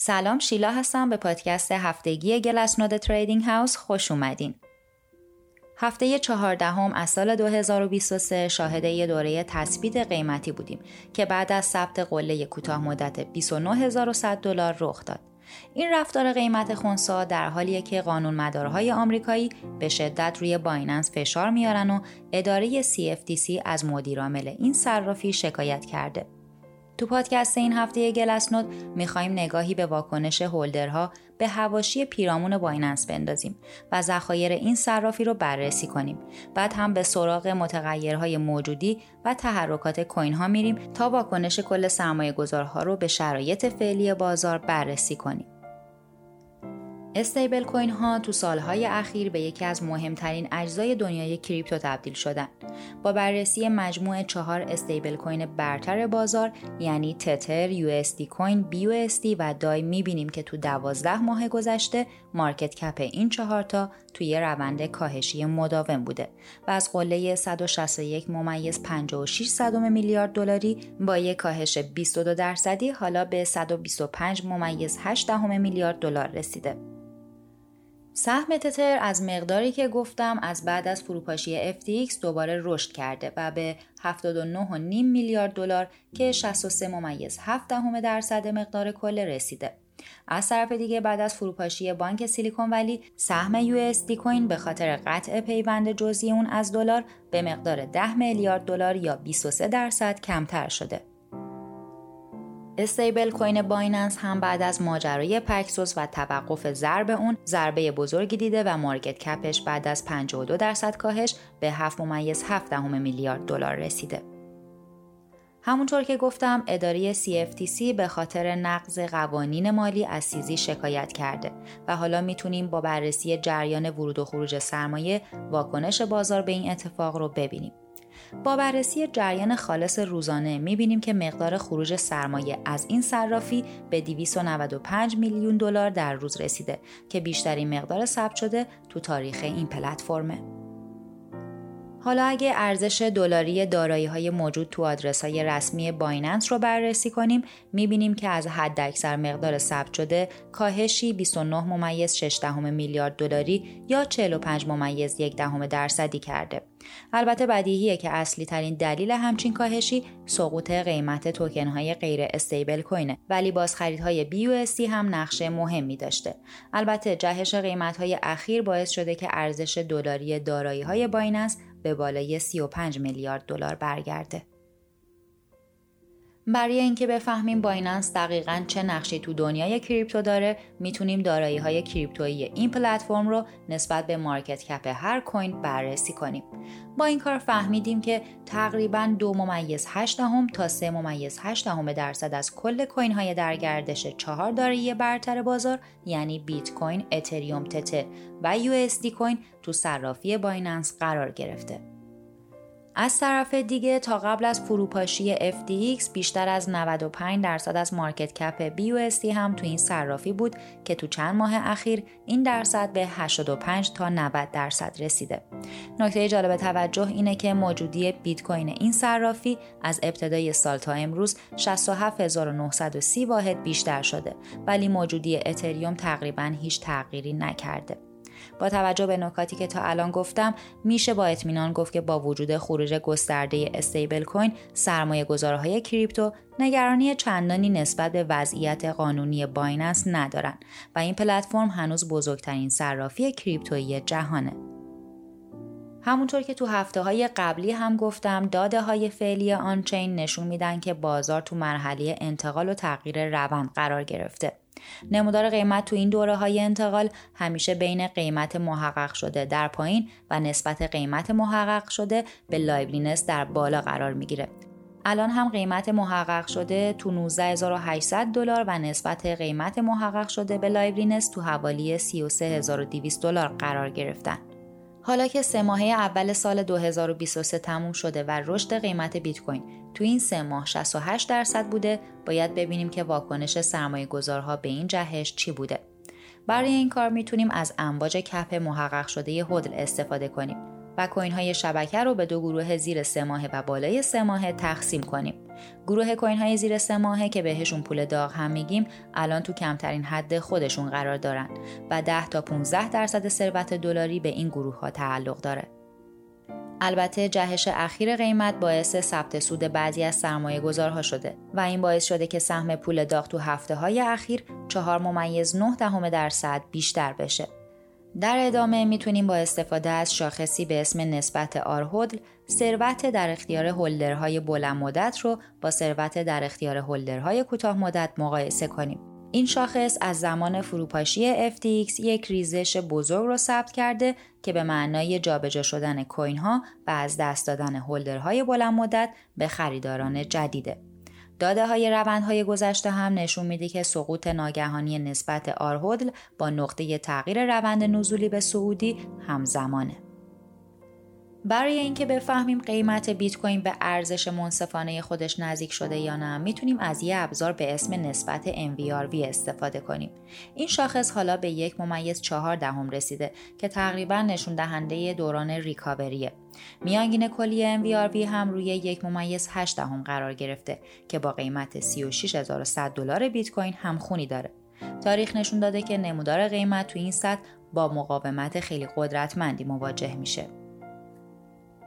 سلام شیلا هستم به پادکست هفتگی گلسنود تریدینگ هاوس خوش اومدین. هفته چهاردهم از سال 2023 شاهد یه دوره تثبیت قیمتی بودیم که بعد از ثبت قله کوتاه مدت 29100 دلار رخ داد. این رفتار قیمت خونسا در حالیه که قانون مدارهای آمریکایی به شدت روی بایننس فشار میارن و اداره CFTC از مدیرعامل این صرافی شکایت کرده. تو پادکست این هفته گلسنود می‌خوایم نگاهی به واکنش هولدرها به هواشی پیرامون بایننس بندازیم و ذخایر این صرافی رو بررسی کنیم. بعد هم به سراغ متغیرهای موجودی و تحرکات کوین ها میریم تا واکنش کل سرمایه گذارها رو به شرایط فعلی بازار بررسی کنیم. استیبل کوین ها تو سالهای اخیر به یکی از مهمترین اجزای دنیای کریپتو تبدیل شدن. با بررسی مجموع چهار استیبل کوین برتر بازار یعنی تتر، یو کوین، بی و دای می‌بینیم که تو دوازده ماه گذشته مارکت کپ این چهارتا توی روند کاهشی مداوم بوده و از قله 161 ممیز 56 صدم میلیارد دلاری با یک کاهش 22 درصدی حالا به 125 ممیز 8 میلیارد دلار رسیده. سهم تتر از مقداری که گفتم از بعد از فروپاشی FTX دوباره رشد کرده و به 79.5 میلیارد دلار که 63 ممیز 7 دهم درصد مقدار کل رسیده. از طرف دیگه بعد از فروپاشی بانک سیلیکون ولی سهم USD Coin به خاطر قطع پیوند جزئی اون از دلار به مقدار 10 میلیارد دلار یا 23 درصد کمتر شده. stablecoin بایننس هم بعد از ماجرای پکسوس و توقف ضرب اون ضربه بزرگی دیده و market cap ش بعد از 52 درصد کاهش به 7 ممیز 7 میلیارد دلار رسیده. همونطور که گفتم اداره CFTC به خاطر نقض قوانین مالی از سیزی شکایت کرده و حالا می‌تونیم با بررسی جریان ورود و خروج سرمایه واکنش بازار به این اتفاق رو ببینیم. با بررسی جریان خالص روزانه می‌بینیم که مقدار خروج سرمایه از این صرافی به 295 میلیون دلار در روز رسیده که بیشترین مقدار ثبت شده تو تاریخ این پلتفرمه. حالا اگه ارزش دلاری دارایی های موجود تو آدرس های رسمی بایننس رو بررسی کنیم می‌بینیم که از حد اکثر مقدار ثبت شده کاهشی 29 ممیز 6 دهم میلیارد دلاری یا 45 ممیز 1 دهم درصدی کرده. البته بدیهیه که اصلی ترین دلیل همچین کاهشی سقوط قیمت توکن های غیر استیبل کوینه ولی باز خریدهای BUSD هم نقشه مهمی داشته. البته جهش قیمت های اخیر باعث شده که ارزش دلاری دارایی های بایننس به بالای 35 میلیارد دلار برگرده. برای اینکه بفهمیم بایننس دقیقا چه نقشی تو دنیای کریپتو داره می‌تونیم دارایی های کریپتویی این پلتفرم رو نسبت به market cap هر coin بررسی کنیم با این کار فهمیدیم که تقریبا دو ممیز 8 دهم تا سه ممیز 8 دهم درصد از کل coin های در گردش چهار دارایی برتر بازار یعنی بیت کوین، اتریوم تته و یو کوین تو صرافی بایننس قرار گرفته. از طرف دیگه تا قبل از فروپاشی FTX بیشتر از 95 درصد از market cap BUSD هم تو این صرافی بود که تو چند ماه اخیر این درصد به 85 تا 90 درصد رسیده. نکته جالب توجه اینه که موجودی بیت کوین این صرافی از ابتدای سال تا امروز 67930 واحد بیشتر شده ولی موجودی اتریوم تقریبا هیچ تغییری نکرده. با توجه به نکاتی که تا الان گفتم میشه با اطمینان گفت که با وجود خروج گسترده استیبل کوین سرمایه گذارهای کریپتو نگرانی چندانی نسبت به وضعیت قانونی بایننس ندارن و این پلتفرم هنوز بزرگترین صرافی کریپتویی جهانه. همونطور که تو هفته های قبلی هم گفتم داده های فعلی آنچین نشون میدن که بازار تو مرحله انتقال و تغییر روند قرار گرفته. نمودار قیمت تو این دوره های انتقال همیشه بین قیمت محقق شده در پایین و نسبت قیمت محقق شده به liveliness در بالا قرار می‌گیره. الان هم قیمت محقق شده تو 19800 دلار و نسبت قیمت محقق شده به liveliness تو حوالی 33200 دلار قرار گرفتن. حالا که سه ماهه اول سال 2023 تموم شده و رشد قیمت بیت کوین تو این سه ماه 68 درصد بوده باید ببینیم که واکنش سرمایه گذارها به این جهش چی بوده. برای این کار می‌تونیم از امواج کپ محقق شده هدل استفاده کنیم و کوین های شبکه رو به دو گروه زیر سه ماهه و بالای سه ماهه تقسیم کنیم. گروه کوین های زیر سه ماهه که بهشون پول داغ هم میگیم الان تو کمترین حد خودشون قرار دارن و 10 تا 15 درصد ثروت دلاری به این گروه ها تعلق داره. البته جهش اخیر قیمت باعث ثبت سود بعضی از سرمایه گذارها شده و این باعث شده که سهم پول داغ تو هفته های اخیر 4 ممیز 9 دهم درصد بیشتر بشه. در ادامه می‌تونیم با استفاده از شاخصی به اسم نسبت آرهودل ثروت در اختیار هولدرهای بلند مدت رو با ثروت در اختیار هولدرهای کوتاه مدت مقایسه کنیم. این شاخص از زمان فروپاشی FTX یک ریزش بزرگ را ثبت کرده که به معنای جابجا شدن کوین ها و از دست دادن هولدرهای بلند مدت به خریداران جدیده. داده های روندهای گذشته هم نشون میده که سقوط ناگهانی نسبت آرهودل با نقطه تغییر روند نزولی به سعودی همزمانه. برای اینکه بفهمیم قیمت بیت کوین به ارزش منصفانه خودش نزدیک شده یا نه می‌تونیم از یه ابزار به اسم نسبت MVRV استفاده کنیم. این شاخص حالا به یک ممیز چهار دهم رسیده که تقریبا نشون دهنده دوران ریکاوریه. میانگین کلی MVRV هم روی یک ممیز 8 دهم قرار گرفته که با قیمت 36100 دلار بیت کوین هم خونی داره. تاریخ نشون داده که نمودار قیمت تو این سطح با مقاومت خیلی قدرتمندی مواجه میشه.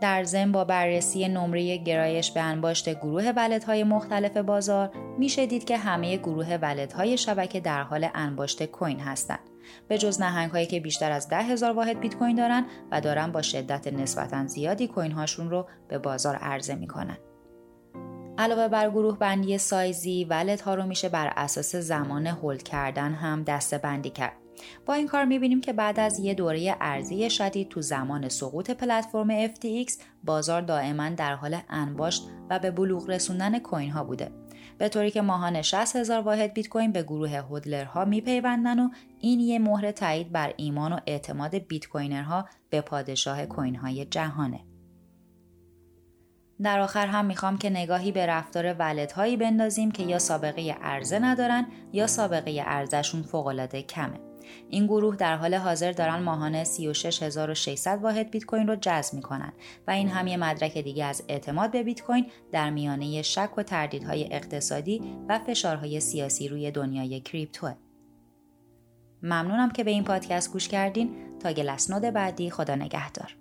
در ضمن با بررسی نمره گرایش به انباشت گروه ولدهای مختلف بازار میشه دید که همه گروه ولدهای شبکه در حال انباشت کوین هستند. به جز نهنگ هایی که بیشتر از ده هزار واحد بیت کوین دارن و دارن با شدت نسبتا زیادی کوین هاشون رو به بازار عرضه می‌کنن. علاوه بر گروه بندی سایزی ولد ها رو میشه بر اساس زمان هولد کردن هم دسته بندی کرد. با این کار می‌بینیم که بعد از یه دوره ارزی شدید تو زمان سقوط پلتفرم FTX بازار دائما در حال انباشت و به بلوغ رسوندن کوین ها بوده. به طوری که ماهانه 60 هزار واحد بیت کوین به گروه هودلرها میپیوندن و این یه مهر تایید بر ایمان و اعتماد بیت کوینرها به پادشاه کوین های جهانه. در آخر هم می‌خوام که نگاهی به رفتار ولدهایی بندازیم که یا سابقه ارزه ندارن یا سابقه ارزشون فوقالعاده کمه. این گروه در حال حاضر دارن ماهانه 36600 واحد بیت کوین رو جذب می‌کنن و این هم یه مدرک دیگه از اعتماد به بیت کوین در میانه شک و تردیدهای اقتصادی و فشارهای سیاسی روی دنیای کریپتوه. ممنونم که به این پادکست گوش کردین تا گلسنود بعدی خدا نگهدار.